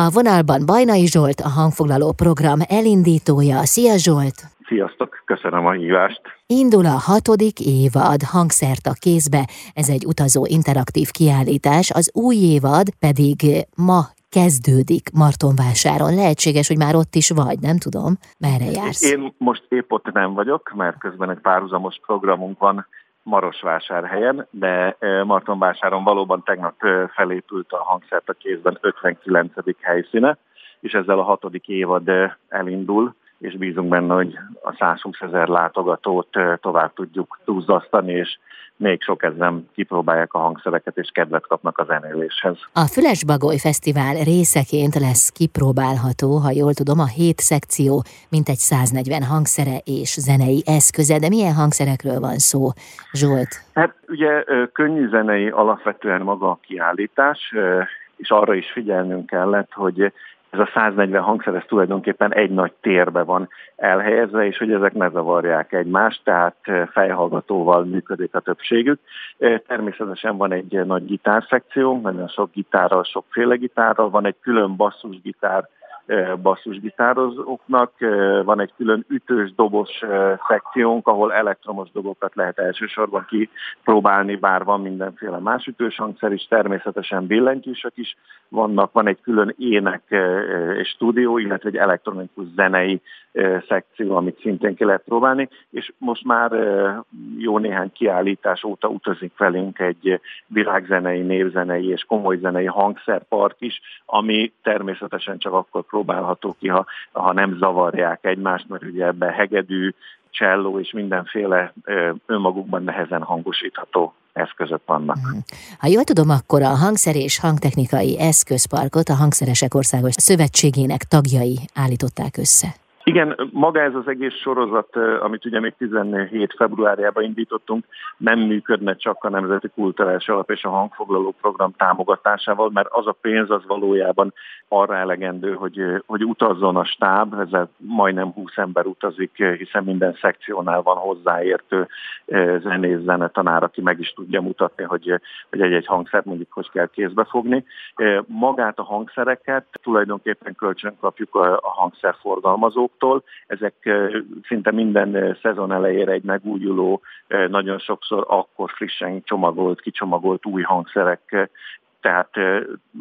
A vonalban Bajnai Zsolt, a hangfoglaló program elindítója. Szia Zsolt! Sziasztok, köszönöm a hívást! Indul a hatodik évad hangszert a kézbe, ez egy utazó interaktív kiállítás, az új évad pedig ma kezdődik Martonvásáron. Lehetséges, hogy már ott is vagy, nem tudom. Merre jársz? Én most épp ott nem vagyok, mert közben egy párhuzamos programunk van Marosvásárhelyen, de Martonvásáron valóban tegnap felépült a hangszert a kézben 59. helyszíne, és ezzel a hatodik évad elindul, és bízunk benne, hogy a 120 ezer látogatót tovább tudjuk túlzasztani, és még sok ezen kipróbálják a hangszereket, és kedvet kapnak a zenéléshez. A Füles Bagoly Fesztivál részeként lesz kipróbálható, ha jól tudom, a hét szekció, mint egy 140 hangszere és zenei eszköze, de milyen hangszerekről van szó, Zsolt? Hát ugye könnyű zenei alapvetően maga a kiállítás, és arra is figyelnünk kellett, hogy ez a 140 hangszer ez tulajdonképpen egy nagy térbe van elhelyezve, és hogy ezek ne zavarják egymást, tehát fejhallgatóval működik a többségük. Természetesen van egy nagy gitárszekció, nagyon sok gitárral, sokféle gitárral, van egy külön basszusgitár, basszusgitározóknak. Van egy külön ütős dobos szekciónk, ahol elektromos dobokat lehet elsősorban kipróbálni, bár van mindenféle más ütős hangszer is, természetesen billentyűsök is vannak, van egy külön ének és stúdió, illetve egy elektronikus zenei szekció, amit szintén ki lehet próbálni, és most már jó néhány kiállítás óta utazik velünk egy világzenei, névzenei és komoly zenei hangszerpark is, ami természetesen csak akkor próbálható ki, ha, ha nem zavarják egymást, mert ugye ebben hegedű, cselló és mindenféle önmagukban nehezen hangosítható eszközök vannak. Mhm. Ha jól tudom, akkor a hangszer és hangtechnikai eszközparkot a Hangszeresek Országos Szövetségének tagjai állították össze. Igen, maga ez az egész sorozat, amit ugye még 17 februárjában indítottunk, nem működne csak a Nemzeti Kulturális Alap és a Hangfoglaló Program támogatásával, mert az a pénz az valójában arra elegendő, hogy, hogy utazzon a stáb, ezzel majdnem 20 ember utazik, hiszen minden szekciónál van hozzáértő zenész zenetanár, aki meg is tudja mutatni, hogy, hogy egy-egy hangszert mondjuk hogy kell kézbe fogni. Magát a hangszereket tulajdonképpen kölcsön kapjuk a, hangszerforgalmazók, családoktól. Ezek szinte minden szezon elejére egy megújuló, nagyon sokszor akkor frissen csomagolt, kicsomagolt új hangszerek tehát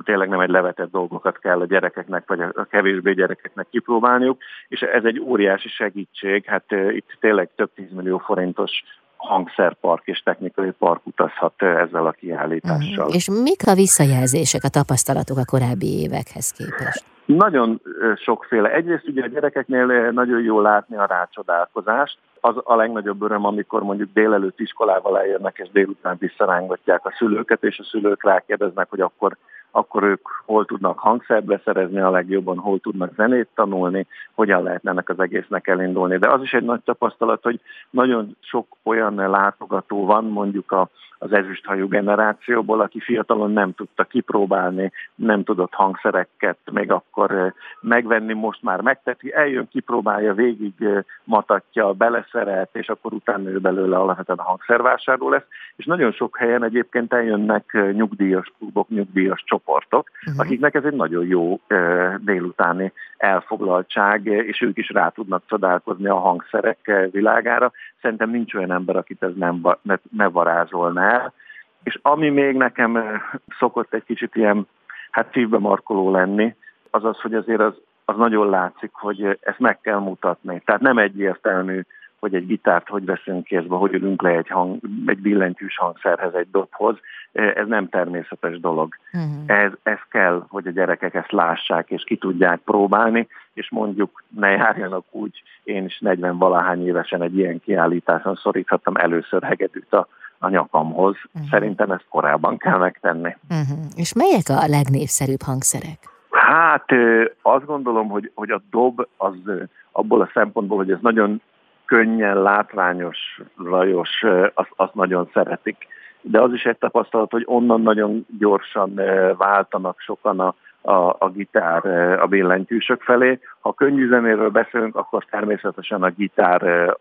tényleg nem egy levetett dolgokat kell a gyerekeknek, vagy a kevésbé gyerekeknek kipróbálniuk, és ez egy óriási segítség, hát itt tényleg több tízmillió forintos hangszerpark és technikai park utazhat ezzel a kiállítással. Uh-huh. És mik a visszajelzések, a tapasztalatok a korábbi évekhez képest? Nagyon sokféle. Egyrészt ugye a gyerekeknél nagyon jó látni a rácsodálkozást. Az a legnagyobb öröm, amikor mondjuk délelőtt iskolával eljönnek, és délután visszarángatják a szülőket, és a szülők rákérdeznek, hogy akkor akkor ők hol tudnak hangszert beszerezni a legjobban, hol tudnak zenét tanulni, hogyan lehetne ennek az egésznek elindulni. De az is egy nagy tapasztalat, hogy nagyon sok olyan látogató van, mondjuk a, az ezüsthajú generációból, aki fiatalon nem tudta kipróbálni, nem tudott hangszereket még akkor eh, megvenni, most már megteti, eljön, kipróbálja, végig eh, matatja, beleszeret, és akkor utána ő belőle alapvetően a hangszervásárló lesz. És nagyon sok helyen egyébként eljönnek eh, nyugdíjas klubok, nyugdíjas csoportok, uh-huh. akiknek ez egy nagyon jó délutáni elfoglaltság, és ők is rá tudnak csodálkozni a hangszerek világára. Szerintem nincs olyan ember, akit ez nem, ne, ne varázsolná el. És ami még nekem szokott egy kicsit ilyen, hát szívbe markoló lenni, az az, hogy azért az, az nagyon látszik, hogy ezt meg kell mutatni. Tehát nem egyértelmű, hogy egy gitárt hogy veszünk kézbe, hogy ülünk le egy, hang, egy billentyűs hangszerhez, egy dobhoz. Ez nem természetes dolog. Uh-huh. Ez, ez kell, hogy a gyerekek ezt lássák, és ki tudják próbálni, és mondjuk ne járjanak úgy, én is 40 valahány évesen egy ilyen kiállításon szoríthattam először hegedűt a, a nyakamhoz. Uh-huh. Szerintem ezt korábban kell megtenni. Uh-huh. És melyek a legnépszerűbb hangszerek? Hát azt gondolom, hogy, hogy a dob az abból a szempontból, hogy ez nagyon könnyen, látványos, rajos, azt, azt nagyon szeretik. De az is egy tapasztalat, hogy onnan nagyon gyorsan váltanak sokan a, a, a gitár a billentyűsök felé. Ha könnyű zenéről beszélünk, akkor természetesen a gitár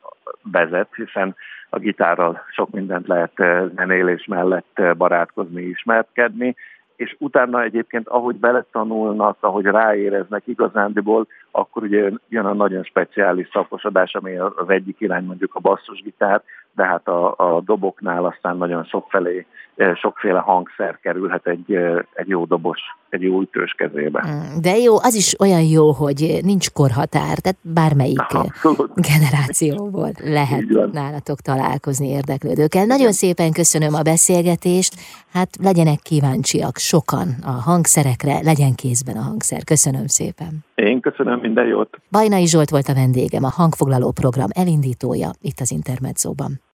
vezet, hiszen a gitárral sok mindent lehet zenélés mellett barátkozni, ismerkedni. és utána egyébként, ahogy beletanulnak, ahogy ráéreznek igazándiból, akkor ugye jön a nagyon speciális szakosodás, ami az egyik irány mondjuk a basszusgitár, de hát a, a doboknál aztán nagyon sokfelé, eh, sokféle hangszer kerülhet egy, eh, egy jó dobos, egy jó ütős kezébe. Mm, de jó, az is olyan jó, hogy nincs korhatár, tehát bármelyik Abszolút. generációból lehet nálatok találkozni érdeklődőkkel. Nagyon szépen köszönöm a beszélgetést, hát legyenek kíváncsiak sokan a hangszerekre, legyen kézben a hangszer. Köszönöm szépen. Én köszönöm, minden jót. Bajnai Zsolt volt a vendégem, a hangfoglaló program elindítója itt az Intermedzóban.